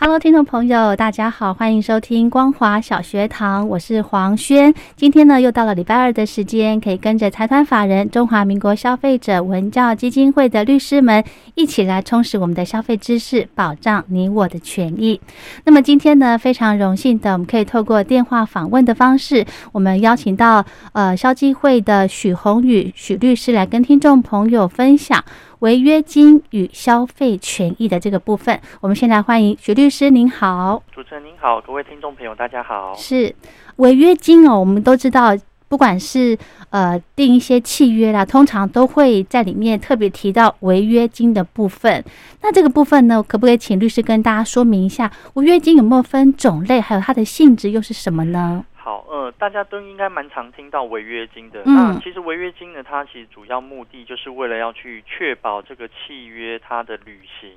Hello，听众朋友，大家好，欢迎收听光华小学堂，我是黄轩。今天呢，又到了礼拜二的时间，可以跟着财团法人中华民国消费者文教基金会的律师们一起来充实我们的消费知识，保障你我的权益。那么今天呢，非常荣幸的，我们可以透过电话访问的方式，我们邀请到呃消基会的许宏宇许律师来跟听众朋友分享。违约金与消费权益的这个部分，我们先来欢迎徐律师，您好，主持人您好，各位听众朋友大家好。是违约金哦，我们都知道，不管是呃定一些契约啦，通常都会在里面特别提到违约金的部分。那这个部分呢，可不可以请律师跟大家说明一下，违约金有没有分种类，还有它的性质又是什么呢？好，呃，大家都应该蛮常听到违约金的。那其实违约金呢，它其实主要目的就是为了要去确保这个契约它的履行。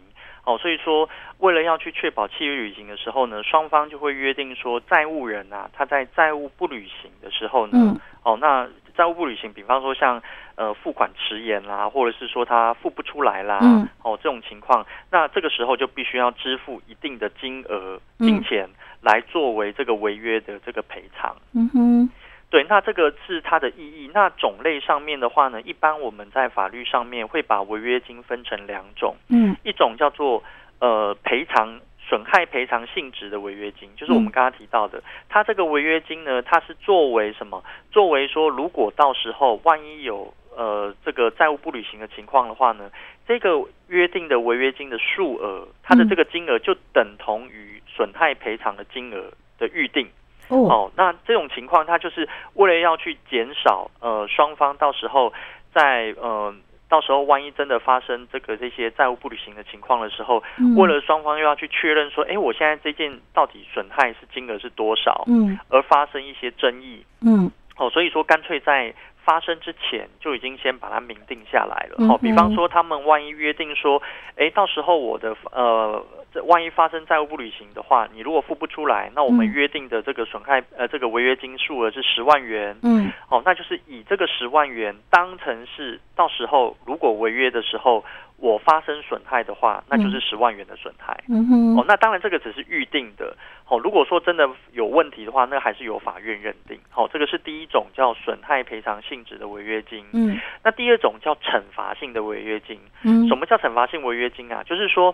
哦，所以说为了要去确保契约履行的时候呢，双方就会约定说，债务人啊，他在债务不履行的时候呢，哦，那债务不履行，比方说像呃付款迟延啦，或者是说他付不出来啦，哦这种情况，那这个时候就必须要支付一定的金额金钱。来作为这个违约的这个赔偿，嗯哼，对，那这个是它的意义。那种类上面的话呢，一般我们在法律上面会把违约金分成两种，嗯，一种叫做呃赔偿损害赔偿性质的违约金，就是我们刚刚提到的，它这个违约金呢，它是作为什么？作为说，如果到时候万一有呃这个债务不履行的情况的话呢，这个约定的违约金的数额，它的这个金额就等同于。损害赔偿的金额的预定哦，那这种情况，它就是为了要去减少呃双方到时候在呃到时候万一真的发生这个这些债务不履行的情况的时候，为了双方又要去确认说，哎，我现在这件到底损害是金额是多少，嗯，而发生一些争议，嗯，哦，所以说干脆在。发生之前就已经先把它明定下来了。好，比方说他们万一约定说，哎，到时候我的呃，这万一发生债务不履行的话，你如果付不出来，那我们约定的这个损害呃这个违约金数额是十万元。嗯，哦，那就是以这个十万元当成是到时候如果违约的时候。我发生损害的话，那就是十万元的损害。嗯哼，哦，那当然这个只是预定的。哦，如果说真的有问题的话，那还是由法院认定。好，这个是第一种叫损害赔偿性质的违约金。嗯，那第二种叫惩罚性的违约金。嗯，什么叫惩罚性违约金啊？就是说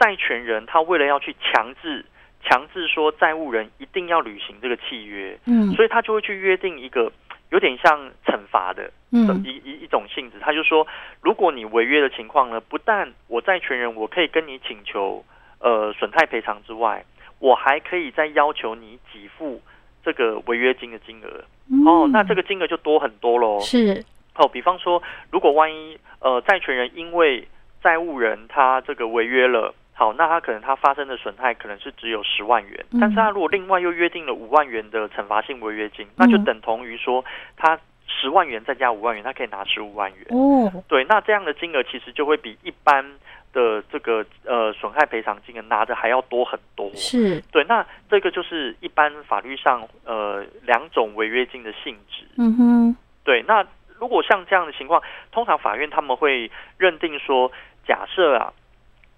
债权人他为了要去强制强制说债务人一定要履行这个契约，嗯，所以他就会去约定一个。有点像惩罚的一一一种性质，他就说，如果你违约的情况呢，不但我债权人我可以跟你请求呃损害赔偿之外，我还可以再要求你给付这个违约金的金额。哦，那这个金额就多很多喽。是哦，比方说，如果万一呃债权人因为债务人他这个违约了。好，那他可能他发生的损害可能是只有十万元，但是他如果另外又约定了五万元的惩罚性违约金，那就等同于说他十万元再加五万元，他可以拿十五万元。哦，对，那这样的金额其实就会比一般的这个呃损害赔偿金额拿的还要多很多。是，对，那这个就是一般法律上呃两种违约金的性质。嗯哼，对，那如果像这样的情况，通常法院他们会认定说，假设啊。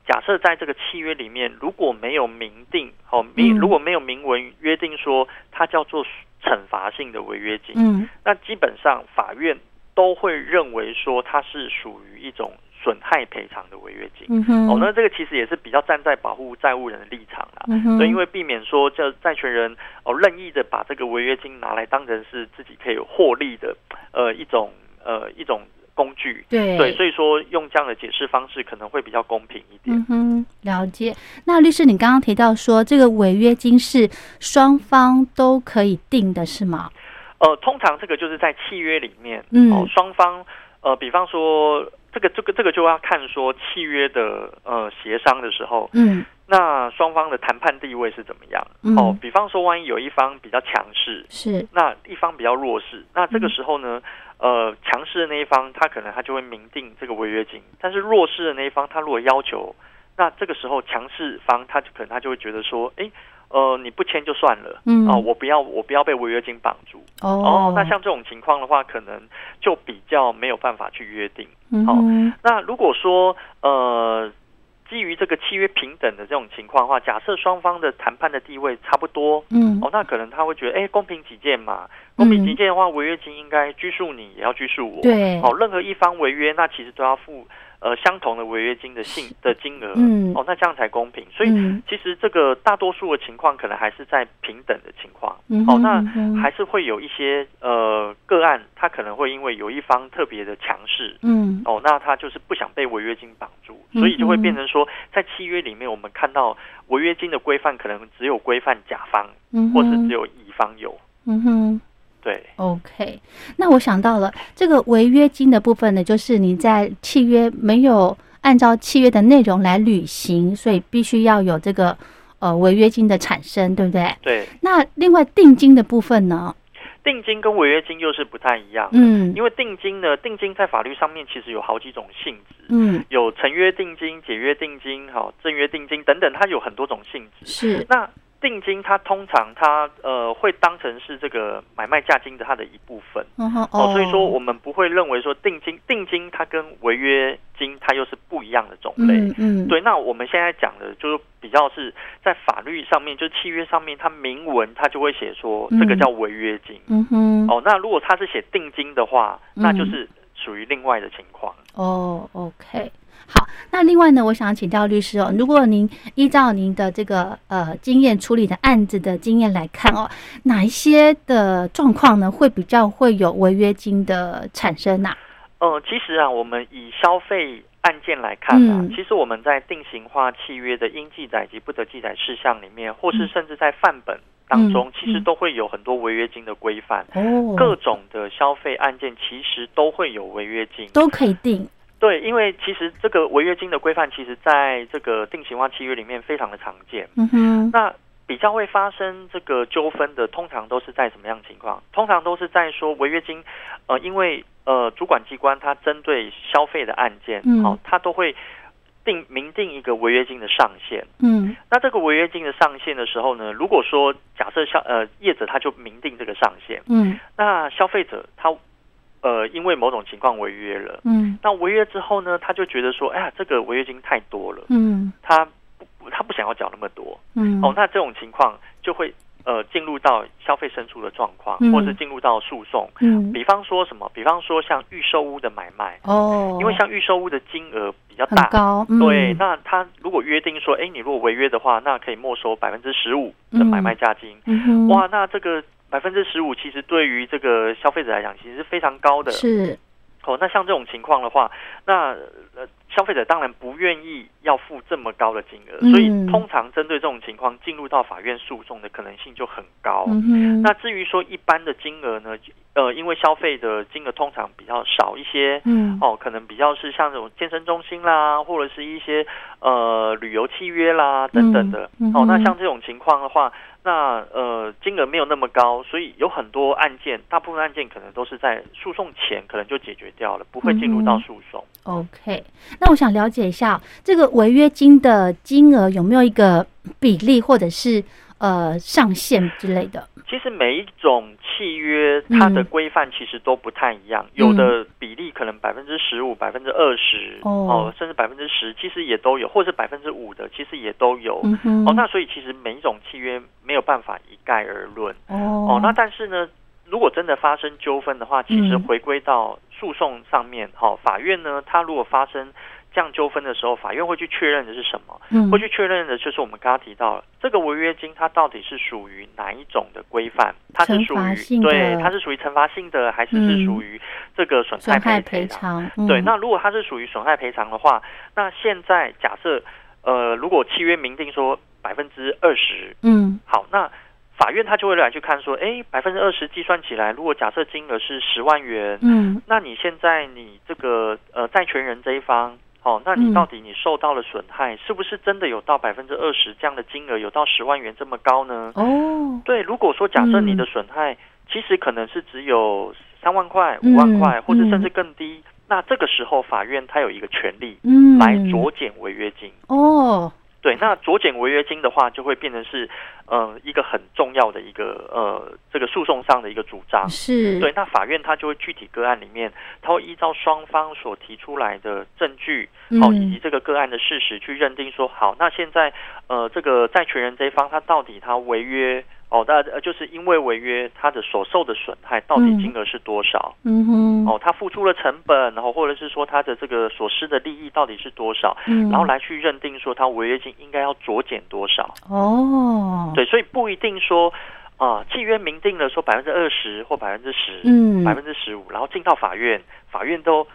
假设在这个契约里面，如果没有明定，好明如果没有明文约定说它叫做惩罚性的违约金，嗯，那基本上法院都会认为说它是属于一种损害赔偿的违约金。嗯哼，哦，那这个其实也是比较站在保护债务人的立场啦。嗯哼，对，因为避免说这债权人哦任意的把这个违约金拿来当成是自己可以获利的呃一种呃一种工具。对对，所以说用这样的解释方式可能会比较公平一点。嗯哼，了解。那律师，你刚刚提到说这个违约金是双方都可以定的，是吗？呃，通常这个就是在契约里面，嗯哦，双方呃，比方说这个这个这个就要看说契约的呃协商的时候，嗯那双方的谈判地位是怎么样？嗯哦，比方说万一有一方比较强势，是，那一方比较弱势，那这个时候呢，呃，强势的那一方他可能他就会明定这个违约金，但是弱势的那一方他如果要求，那这个时候强势方他就可能他就会觉得说，哎，呃，你不签就算了，嗯。哦，我不要我不要被违约金绑住，哦。哦，那像这种情况的话，可能就比较没有办法去约定。好嗯哦那如果说呃，基于这个契约平等的这种情况的话，假设双方的谈判的地位差不多，嗯。哦，那可能他会觉得，哎，公平起见嘛，公平起见的话，违约金应该拘束你，也要拘束我。对。哦，任何一方违约，那其实都要付呃相同的违约金的性的金额。嗯哦，那这样才公平。所以嗯其实这个大多数的情况，可能还是在平等的情况。嗯哦，那还是会有一些呃个案，他可能会因为有一方特别的强势，嗯哦，那他就是不想被违约金绑住，嗯所以就会变成说，在契约里面，我们看到违约金的规范可能只有规范甲方，嗯或是只有乙方有。嗯哼。对，OK，那我想到了这个违约金的部分呢，就是你在契约没有按照契约的内容来履行，所以必须要有这个呃违约金的产生，对不对？对，那另外定金的部分呢？定金跟违约金又是不太一样。嗯因为定金呢，定金在法律上面其实有好几种性质，嗯，有成约定金、解约定金、好正约定金等等，它有很多种性质。是那定金它通常它呃会当成是这个买卖价金的它的一部分。哦，所以说我们不会认为说定金定金它跟违约金它又是不一样的种类。嗯嗯对，那我们现在讲的就是比较是在法律上面，就契约上面，它明文它就会写说这个嗯叫违约金。嗯哼哦，那如果它是写定金的话，那就嗯是属于另外的情况。哦，OK。好，那另外呢，我想请教律师哦，如果您依照您的这个呃经验处理的案子的经验来看哦，哪一些的状况呢会比较会有违约金的产生呐、呃，其实啊，我们以消费案件来看啊，嗯。其实我们在定型化契约的应记载及不得记载事项里面，或是嗯。甚至在范本当中，嗯其实嗯。都会有很多违约金的规范。哦，各种的消费案件其实都会有违约金，都可以定，对，因为其实这个违约金的规范，其实在这个定型化契约里面非常的常见。嗯哼，那比较会发生这个纠纷的，通常都是在什么样情况？通常都是在说违约金，呃，因为呃主管机关它针对消费的案件，嗯好、它都会定明定一个违约金的上限。嗯那这个违约金的上限的时候呢，如果说假设消呃业者他就明定这个上限，嗯那消费者他呃因为某种情况违约了。嗯。那违约之后呢，他就觉得说，哎呀，这个违约金太多了，嗯。他不不他不想要缴那么多。嗯，哦，那这种情况就会呃进入到消费申诉的状况，嗯。或是进入到诉讼。嗯。比方说什么？比方说像预售屋的买卖，哦，因为像预售屋的金额比较大，高，嗯。对，那他如果约定说，哎，你如果违约的话，那可以没收百分之十五的买卖价金。嗯哼，哇，那这个百分之十五其实对于这个消费者来讲，其实是非常高的。是哦，那像这种情况的话，那呃消费者当然不愿意要付这么高的金额，所以嗯通常针对这种情况进入到法院诉讼的可能性就很高。嗯哼，那至于说一般的金额呢，呃，因为消费的金额通常比较少一些。嗯哦，可能比较是像这种健身中心啦，或者是一些呃旅游契约啦等等的。哦，那像这种情况的话，那呃金额没有那么高，所以有很多案件，大部分案件可能都是在诉讼前可能就解决掉了，不会进入到诉讼。OK，那我想了解一下这个违约金的金额有没有一个比例或者是呃上限之类的？其实每一种契约它的嗯规范其实都不太一样，有的比例可能百分之十五、百分之二十哦。甚至百分之十，其实也都有，或者百分之五的，其实也都有。嗯，哦，那所以其实每一种契约没有办法一概而论。哦。哦，那但是呢，如果真的发生纠纷的话，其实嗯。回归到诉讼上面，哈，法院呢，它如果发生这样纠纷的时候，法院会去确认的是什么？嗯。会去确认的就是我们刚刚提到了这个违约金，它到底是属于哪一种的规范？它是属于对，它是属于惩罚性的，还是是嗯属于这个损害赔赔偿，嗯。对，那如果它是属于损害赔偿的话，那现在假设呃，如果契约明定说百分之二十，嗯。好，那法院他就会来去看说，哎，百分之二十计算起来，如果假设金额是十万元，嗯。那你现在你这个呃债权人这一方，哦，那你嗯。到底你受到了损害，是不是真的有到百分之二十这样的金额，有到十万元这么高呢？哦，对，如果说假设你的嗯损害其实可能是只有三万块、嗯五万块，或者甚至嗯。更低，那这个时候法院他有一个权利嗯。来酌减违约金。哦，对，那酌减违约金的话，就会变成是呃一个很重要的一个呃这个诉讼上的一个主张。是，对，那法院他就会具体个案里面，他会依照双方所提出来的证据，哦，以及嗯这个个案的事实去认定说，好，那现在呃这个债权人这一方他到底他违约哦，那呃就是因为违约，他的所受的损害到底嗯金额是多少？嗯哼，哦，他付出了成本，然后或者是说他的这个所失的利益到底是多少？嗯，然后来去认定说他违约金应该要酌减多少？哦，对，所以不一定说啊、契约明定了说百分之二十或百分之十，嗯，百分之十五，然后进到法院，法院都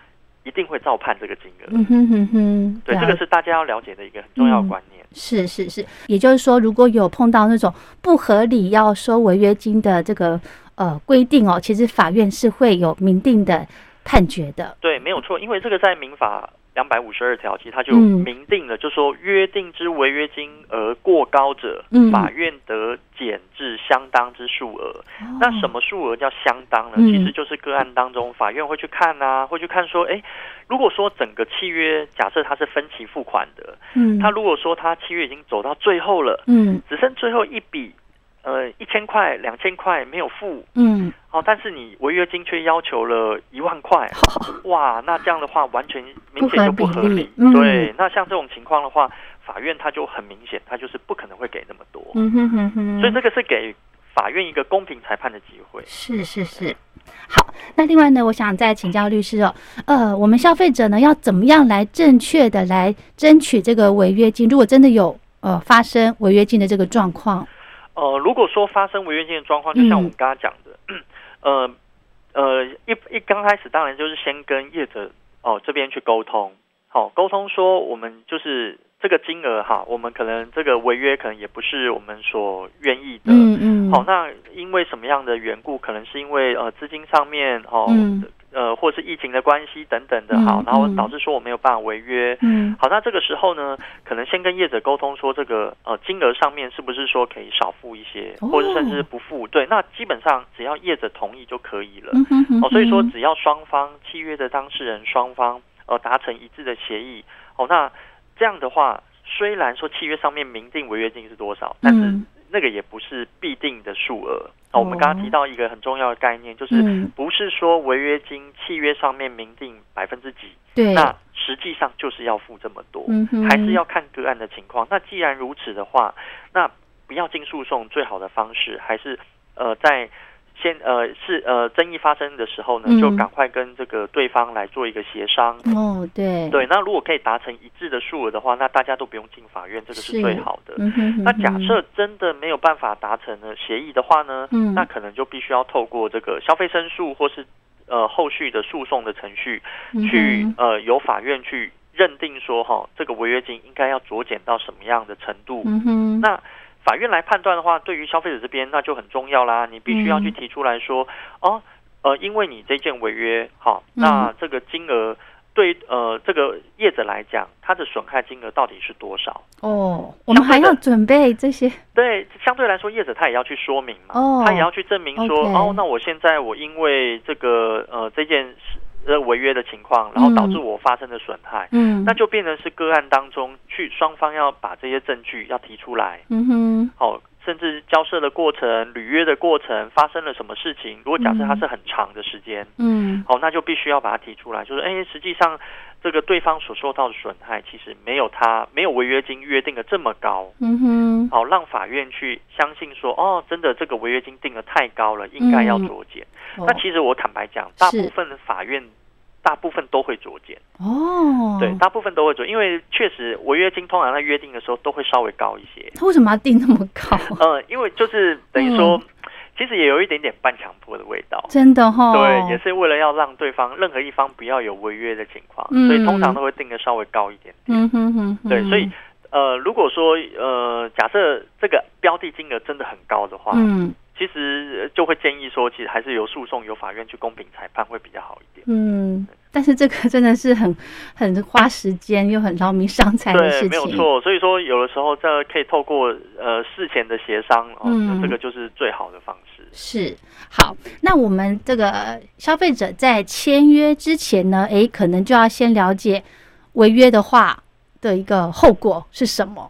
一定会照判这个金额。嗯哼哼哼，对，这个是大家要了解的一个很重要观念。是是是，也就是说，如果有碰到那种不合理要收违约金的这个呃规定哦，其实法院是会有明定的判决的。对，没有错，因为这个在民法两百五十二条，其实它就嗯。明定了，就说约定之违约金额过高者，嗯。法院得减至相当之数额。那什么数额叫相当呢？其实就是个案当中，法院会去看啊，会去看说，哎，如果说整个契约假设它是分期付款的，嗯，他如果说他契约已经走到最后了，嗯。只剩最后一笔，呃，一千块、两千块没有付，嗯，哦，但是你违约金却要求了一万块，哇，那这样的话完全明显就不合理。对，那像这种情况的话，法院他就很明显，他就是不可能会给那么多，嗯哼哼哼，所以这个是给法院一个公平裁判的机会。是是是。好，那另外呢，我想再请教律师哦，呃，我们消费者呢要怎么样来正确的来争取这个违约金？如果真的有呃发生违约金的这个状况，呃，如果说发生违约金的状况，就像我们刚刚讲的，呃呃，一一刚开始当然就是先跟业者哦、这边去沟通，好、沟通说我们就是这个金额哈，我们可能这个违约可能也不是我们所愿意的，嗯嗯，好、那因为什么样的缘故？可能是因为呃资金上面哦，嗯呃，或是疫情的关系等等的，嗯好，然后嗯导致说我没有办法违约。嗯好，那这个时候呢，可能先跟业者沟通说，这个呃金额上面是不是说可以少付一些，哦或者甚至不付？对，那基本上只要业者同意就可以了。嗯哼哼哦，所以说只要双方契约的当事人双方呃达成一致的协议，哦，那这样的话，虽然说契约上面明定违约金是多少，但是嗯那个也不是必定的数额。哦，我们刚刚提到一个很重要的概念，就是嗯不是说违约金契约上面明定百分之几，对，那实际上就是要付这么多，嗯还是要看个案的情况。那既然如此的话，那不要进诉讼，最好的方式还是呃在。先呃是呃争议发生的时候呢，嗯。就赶快跟这个对方来做一个协商。哦对。对，那如果可以达成一致的数额的话，那大家都不用进法院，这个是是。最好的。嗯哼哼。那假设真的没有办法达成了协议的话呢，嗯。那可能就必须要透过这个消费申诉或是呃后续的诉讼的程序，嗯去哼呃由法院去认定说哈这个违约金应该要酌减到什么样的程度。嗯哼。那法院来判断的话，对于消费者这边那就很重要啦，你必须要去嗯。提出来说，哦，呃，因为你这件违约，好，嗯。那这个金额对呃这个业者来讲，它的损害金额到底是多少？哦，我们还要准备这些。对，相对来说，业者他也要去说明嘛，哦。他也要去证明说哦，那我现在我因为这个呃这件事呃违约的情况，然后导致我发生的损害，嗯。那就变成是个案当中去双方要把这些证据要提出来，嗯哼。哦，甚至交涉的过程、履约的过程发生了什么事情，如果假设它是很长的时间，嗯。好、那就必须要把它提出来，就是哎，实际上这个对方所受到的损害，其实没有他没有违约金约定的这么高。嗯哼。好，让法院去相信说，哦，真的这个违约金定的太高了，应该要酌减。哦。那其实我坦白讲，大部分的法院大部分都会酌减。哦，对，大部分都会酌，因为确实违约金通常在约定的时候都会稍微高一些。他为什么要定那么高？呃，因为就是等于说，其实也有一点点半强迫的味道。真的哈，对，也是为了要让对方任何一方不要有违约的情况，嗯所以通常都会定的稍微高一点点。嗯哼哼哼，对，所以呃，如果说呃，假设这个标的金额真的很高的话，嗯其实呃就会建议说，其实还是由诉讼由法院去公平裁判会比较好一点。嗯，但是这个真的是很 很花时间又很劳民伤财的，事情，没有错。所以说，有的时候这可以透过呃事前的协商，哦，嗯这个就是最好的方式。是好，那我们这个消费者在签约之前呢，诶，可能就要先了解违约的话的一个后果是什么。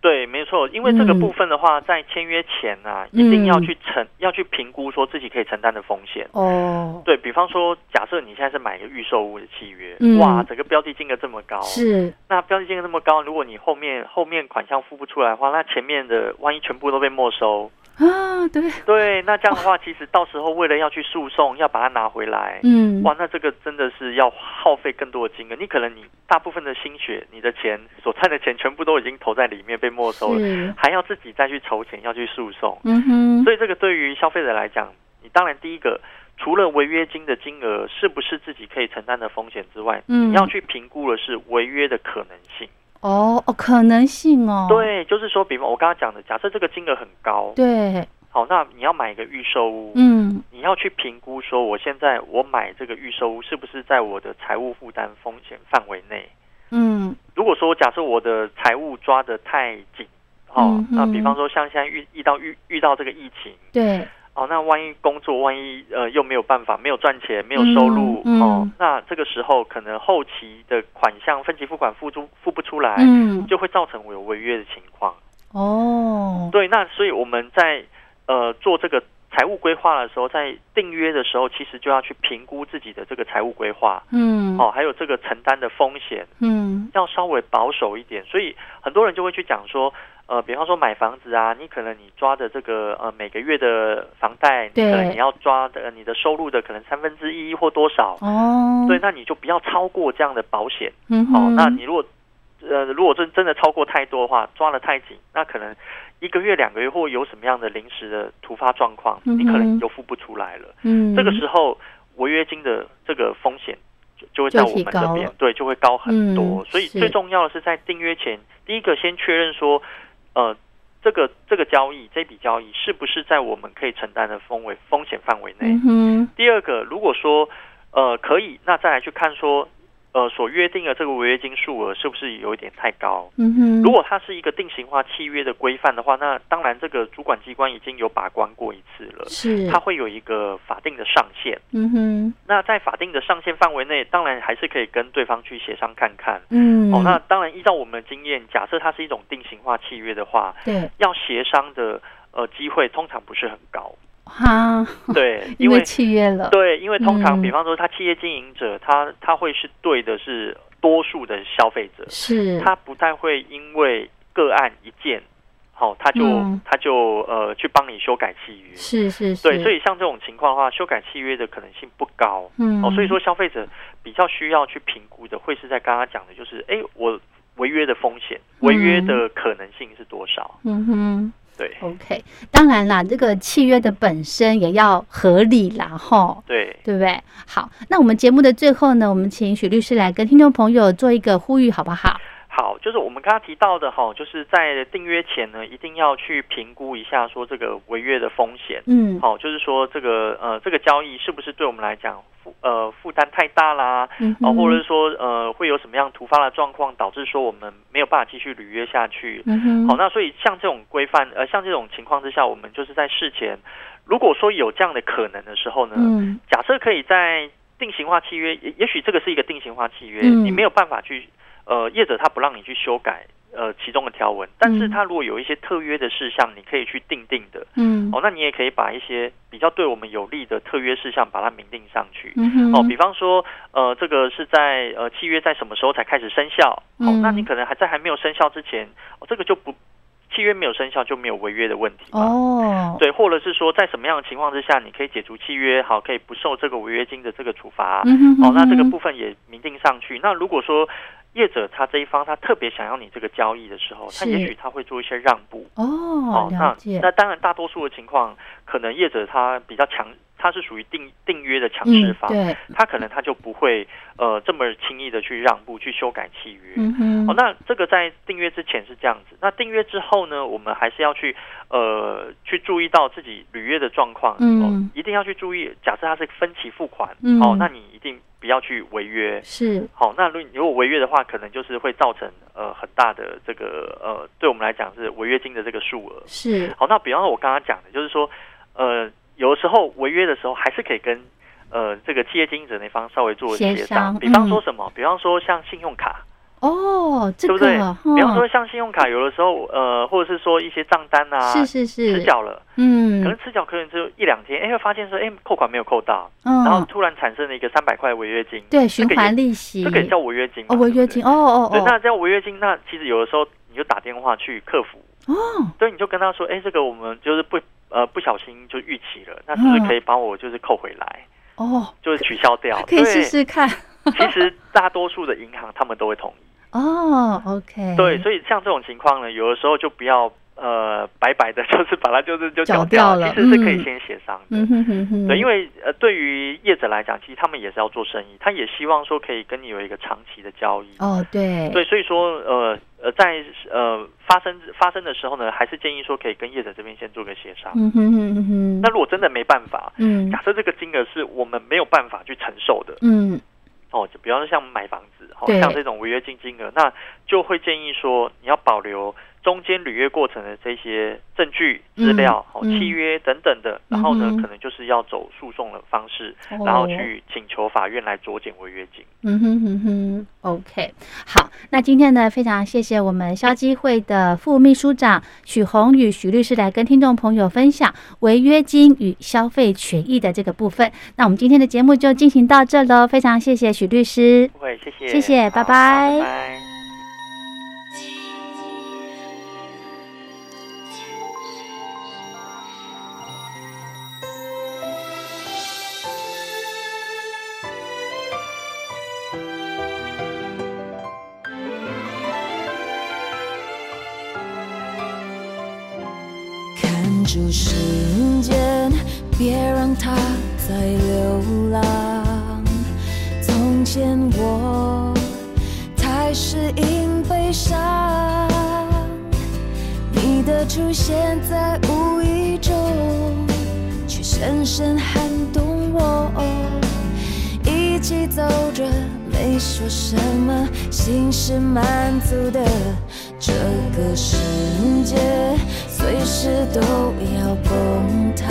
对，没错，因为这个嗯。部分的话，在签约前啊，一定要去承要去评估说自己可以承担的风险。哦，对比方说，假设你现在是买一个预售屋的契约，嗯。哇，整个标的金额这么高，是，那标的金额这么高，如果你后面后面款项付不出来的话，那前面的万一全部都被没收，啊，对，对，那这样的话，其实到时候为了要去诉讼，要把它拿回来，嗯，哇，那这个真的是要耗费更多的金额。你可能你大部分的心血，你的钱所赚的钱全部都已经投在里面被没收了，是，还要自己再去筹钱要去诉讼，嗯哼，所以这个对于消费者来讲，你当然第一个。除了违约金的金额是不是自己可以承担的风险之外，嗯你要去评估的是违约的可能性。哦哦，可能性哦，对，就是说，比方我刚刚讲的，假设这个金额很高，对，好，那你要买一个预售屋，嗯。你要去评估说，我现在我买这个预售屋是不是在我的财务负担风险范围内？嗯。如果说假设我的财务抓得太紧，哦，嗯那比方说像现在遇遇到遇遇到这个疫情，对，哦，那万一工作万一呃又没有办法，没有赚钱，没有收入，嗯嗯。哦，那这个时候可能后期的款项分期付款付出付不出来，嗯，就会造成我有违约的情况。哦，对，那所以我们在呃做这个财务规划的时候，在订约的时候，其实就要去评估自己的这个财务规划，嗯，哦，还有这个承担的风险，嗯。要稍微保守一点。所以很多人就会去讲说，呃，比方说买房子啊，你可能你抓的这个呃每个月的房贷，你对可能你要抓的呃你的收入的可能三分之一或多少，哦，对，，那你就不要超过这样的保险。哦，嗯哦，那你如果呃如果真真的超过太多的话，抓的太紧，那可能一个月、两个月或有什么样的临时的突发状况，你可能就付不出来了。嗯，这个时候违约金的这个风险就就会在我们这边，对，就会高很多。嗯所以最重要的是在订约前，第一个先确认说，呃。这个这个交易，这笔交易是不是在我们可以承担的风围风险范围内？嗯哼，第二个，如果说呃可以，那再来去看说，呃所约定的这个违约金数额是不是有一点太高？嗯哼，如果它是一个定型化契约的规范的话，那当然这个主管机关已经有把关过一次了，是，它会有一个法定的上限。嗯哼，那在法定的上限范围内，当然还是可以跟对方去协商看看。嗯，哦，那当然依照我们的经验，假设它是一种定型化契约的话，对，要协商的呃机会通常不是很高。哈，对，因为契约了，对，因为通常嗯比方说他企业经营者，他他会是对的是多数的消费者，是，他不太会因为个案一件，好、他就、嗯他就呃去帮你修改契约。是是是，对，所以像这种情况的话，修改契约的可能性不高。嗯，哦，所以说消费者比较需要去评估的，会是在刚刚讲的，就是哎，我违约的风险，违约的可能性是多少？嗯哼。对 OK，当然啦，这个契约的本身也要合理啦，吼，对。对不对？好，那我们节目的最后呢，我们请许律师来跟听众朋友做一个呼吁，好不好？好，就是我们刚刚提到的哈，就是在订约前呢，一定要去评估一下说这个违约的风险。嗯，好，就是说这个呃这个交易是不是对我们来讲负呃负担太大啦？啊，或者是说呃会有什么样突发的状况导致说我们没有办法继续履约下去？嗯哼，好，那所以像这种规范呃像这种情况之下，我们就是在事前，如果说有这样的可能的时候呢，嗯假设可以在定型化契约，也也许这个是一个定型化契约，嗯你没有办法去呃业者他不让你去修改呃其中的条文，但是它如果有一些特约的事项，你可以去定定的。嗯哦，那你也可以把一些比较对我们有利的特约事项把它明定上去。嗯，哦，比方说，呃，这个是在呃契约在什么时候才开始生效？哦，嗯那你可能还在还没有生效之前，哦，这个就不契约没有生效就没有违约的问题嘛。哦，对，或者是说在什么样的情况之下，你可以解除契约，好，可以不受这个违约金的这个处罚。哦，那这个部分也明定上去。那如果说业者他这一方他特别想要你这个交易的时候，他也许他会做一些让步。哦，哦那解，那当然大多数的情况，可能业者他比较强，他是属于订订约的强势嗯，方，对，他可能他就不会呃这么轻易的去让步去修改契约。嗯，哦，那这个在订约之前是这样子，那订约之后呢，我们还是要去呃去注意到自己履约的状况，嗯哦，一定要去注意。假设他是分期付款，嗯哦，那你一定不要去违约。是，好，那如如果违约的话，可能就是会造成呃很大的这个呃，对我们来讲是违约金的这个数额。是，好，那比方说我刚刚讲的，就是说，呃，有的时候违约的时候还是可以跟呃这个企业经营者那方稍微做协协商比方嗯说什么？比方说像信用卡，哦，这对不对？个，比方说嗯像信用卡，有的时候呃，或者是说一些账单啊，是是是，迟缴了，嗯。可嗯能迟缴可能只有一两天，哎，会发现说，哎，扣款没有扣到，嗯，然后突然产生了一个三百块违约金，对循环利息，这个也叫违约金哦违约金，。哦哦对不对那叫违约金，那其实有的时候你就打电话去客服，哦，对，你就跟他说，哎，这个我们就是不呃不小心就逾期了，那是不是嗯可以帮我就是扣回来，哦，就是取消掉？可以试对试看，其实大多数的银行他们都会同意。哦，OK，对，所以像这种情况呢，有的时候就不要呃白白的，就是把它就是就缴缴掉了其实是可以嗯先协商的。嗯哼哼哼，对，因为呃，对于业者来讲，其实他们也是要做生意，他也希望说可以跟你有一个长期的交易。哦，对，对，所以说呃呃，在呃发生发生的时候呢，还是建议说可以跟业者这边先做个协商。嗯哼哼哼哼，那如果真的没办法，嗯假设这个金额是我们没有办法去承受的，嗯哦，就比方说像买房子，哦，像这种违约金金额，那就会建议说你要保留中间履约过程的这些证据资料、哦，嗯嗯契约等等的，然后呢嗯，可能就是要走诉讼的方式，哦然后去请求法院来酌减违约金。嗯哼哼哼，OK，好，那今天呢，非常谢谢我们消基会的副秘书长许宏宇许律师来跟听众朋友分享违约金与消费权益的这个部分。那我们今天的节目就进行到这喽，非常谢谢许律师。不会，谢谢，谢谢拜拜拜拜。悲伤，你的出现在无意中，却深深撼动我。一起走着，没说什么，心是满足的。这个世界随时都要崩塌，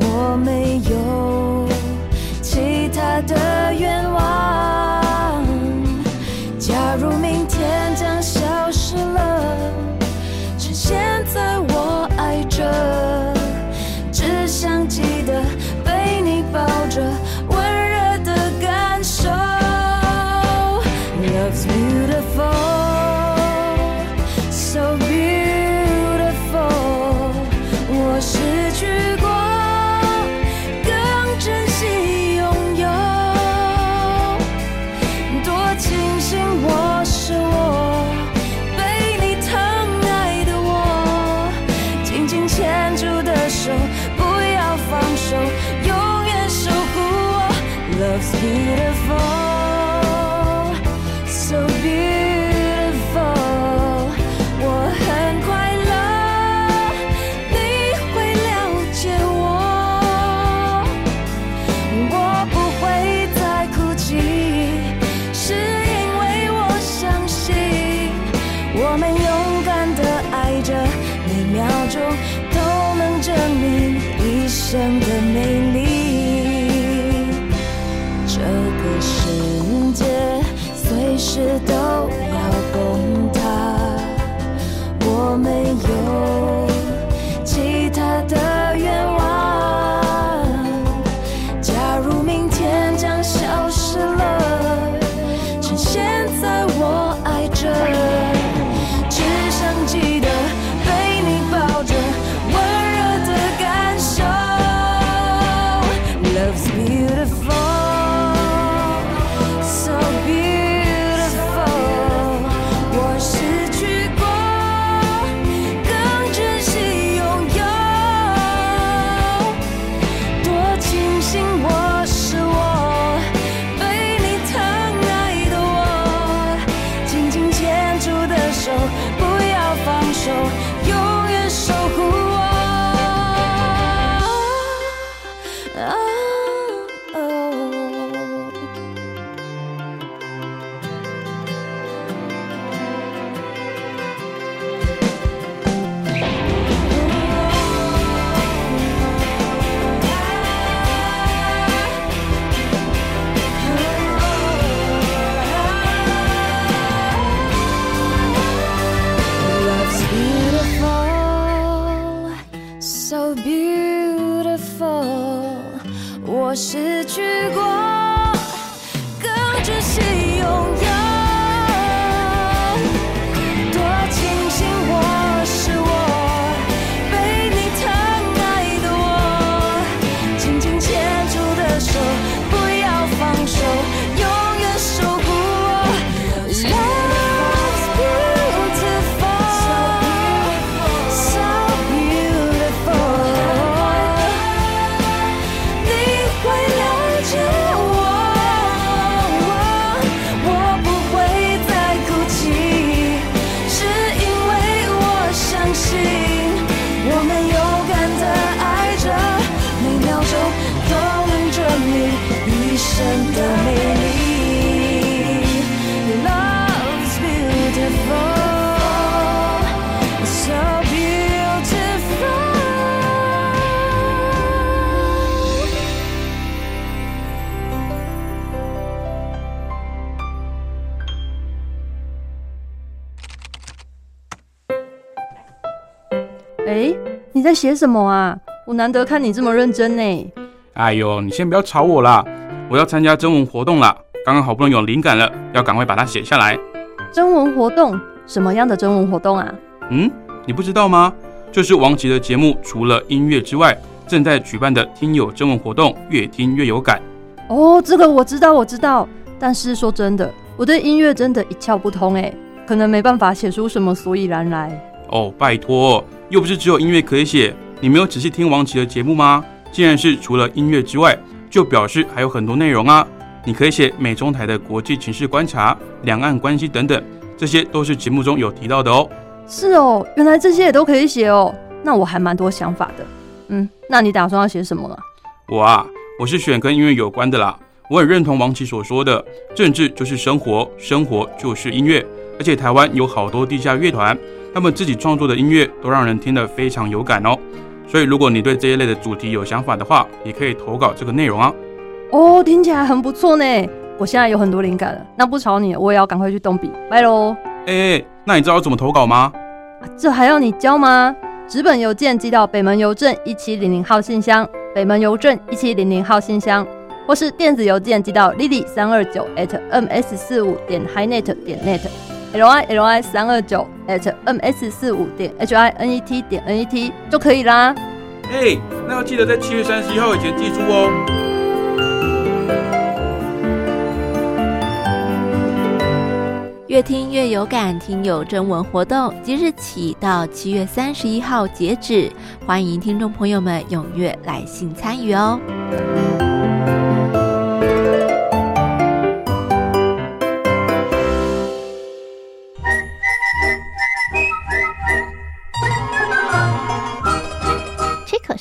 我没有其他的愿望。假如明天将消失了，趁现在你在写什么啊？我难得看你这么认真呢。哎呦，你先不要吵我啦，我要参加征文活动啦，刚刚好不容易有灵感了，要赶快把它写下来。征文活动？什么样的征文活动啊？嗯，你不知道吗？就是王琦的节目，除了音乐之外，正在举办的听友征文活动，越听越有感。哦，这个我知道，我知道。但是说真的，我对音乐真的一窍不通哎，可能没办法写出什么所以然来。哦，拜托，又不是只有音乐可以写，你没有仔细听王琦的节目吗？既然是除了音乐之外，就表示还有很多内容啊。你可以写美中台的国际情势观察、两岸关系等等，这些都是节目中有提到的哦。是哦，原来这些也都可以写哦。那我还蛮多想法的。嗯，那你打算要写什么啊？我啊，我是选跟音乐有关的啦。我很认同王琦所说的，政治就是生活，生活就是音乐。而且台湾有好多地下乐团，他们自己创作的音乐都让人听得非常有感哦。所以如果你对这一类的主题有想法的话，也可以投稿这个内容啊。哦，听起来很不错呢。我现在有很多灵感了，那不吵你，我也要赶快去动笔，拜喽。哎、那你知道怎么投稿吗？啊这还要你教吗？纸本邮件寄到北门邮政一七零零号信箱，北门邮政一七零零号信箱，或是电子邮件寄到 lily 三二九 at ms 四五点 highnet 点 net，l i l i 三二九 at ms 四五点 h i n e t 点 n e t 就可以啦。哎、那要记得在七月三十一号以前寄出哦。越听越有感，听友征文活动即日起到七月三十一号截止，欢迎听众朋友们踊跃来信参与哦。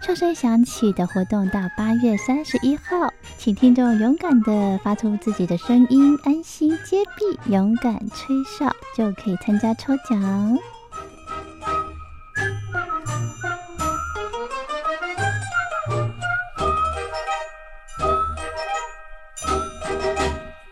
哨声响起的活动到八月三十一号，请听众勇敢地发出自己的声音，安心接币，勇敢吹哨，就可以参加抽奖。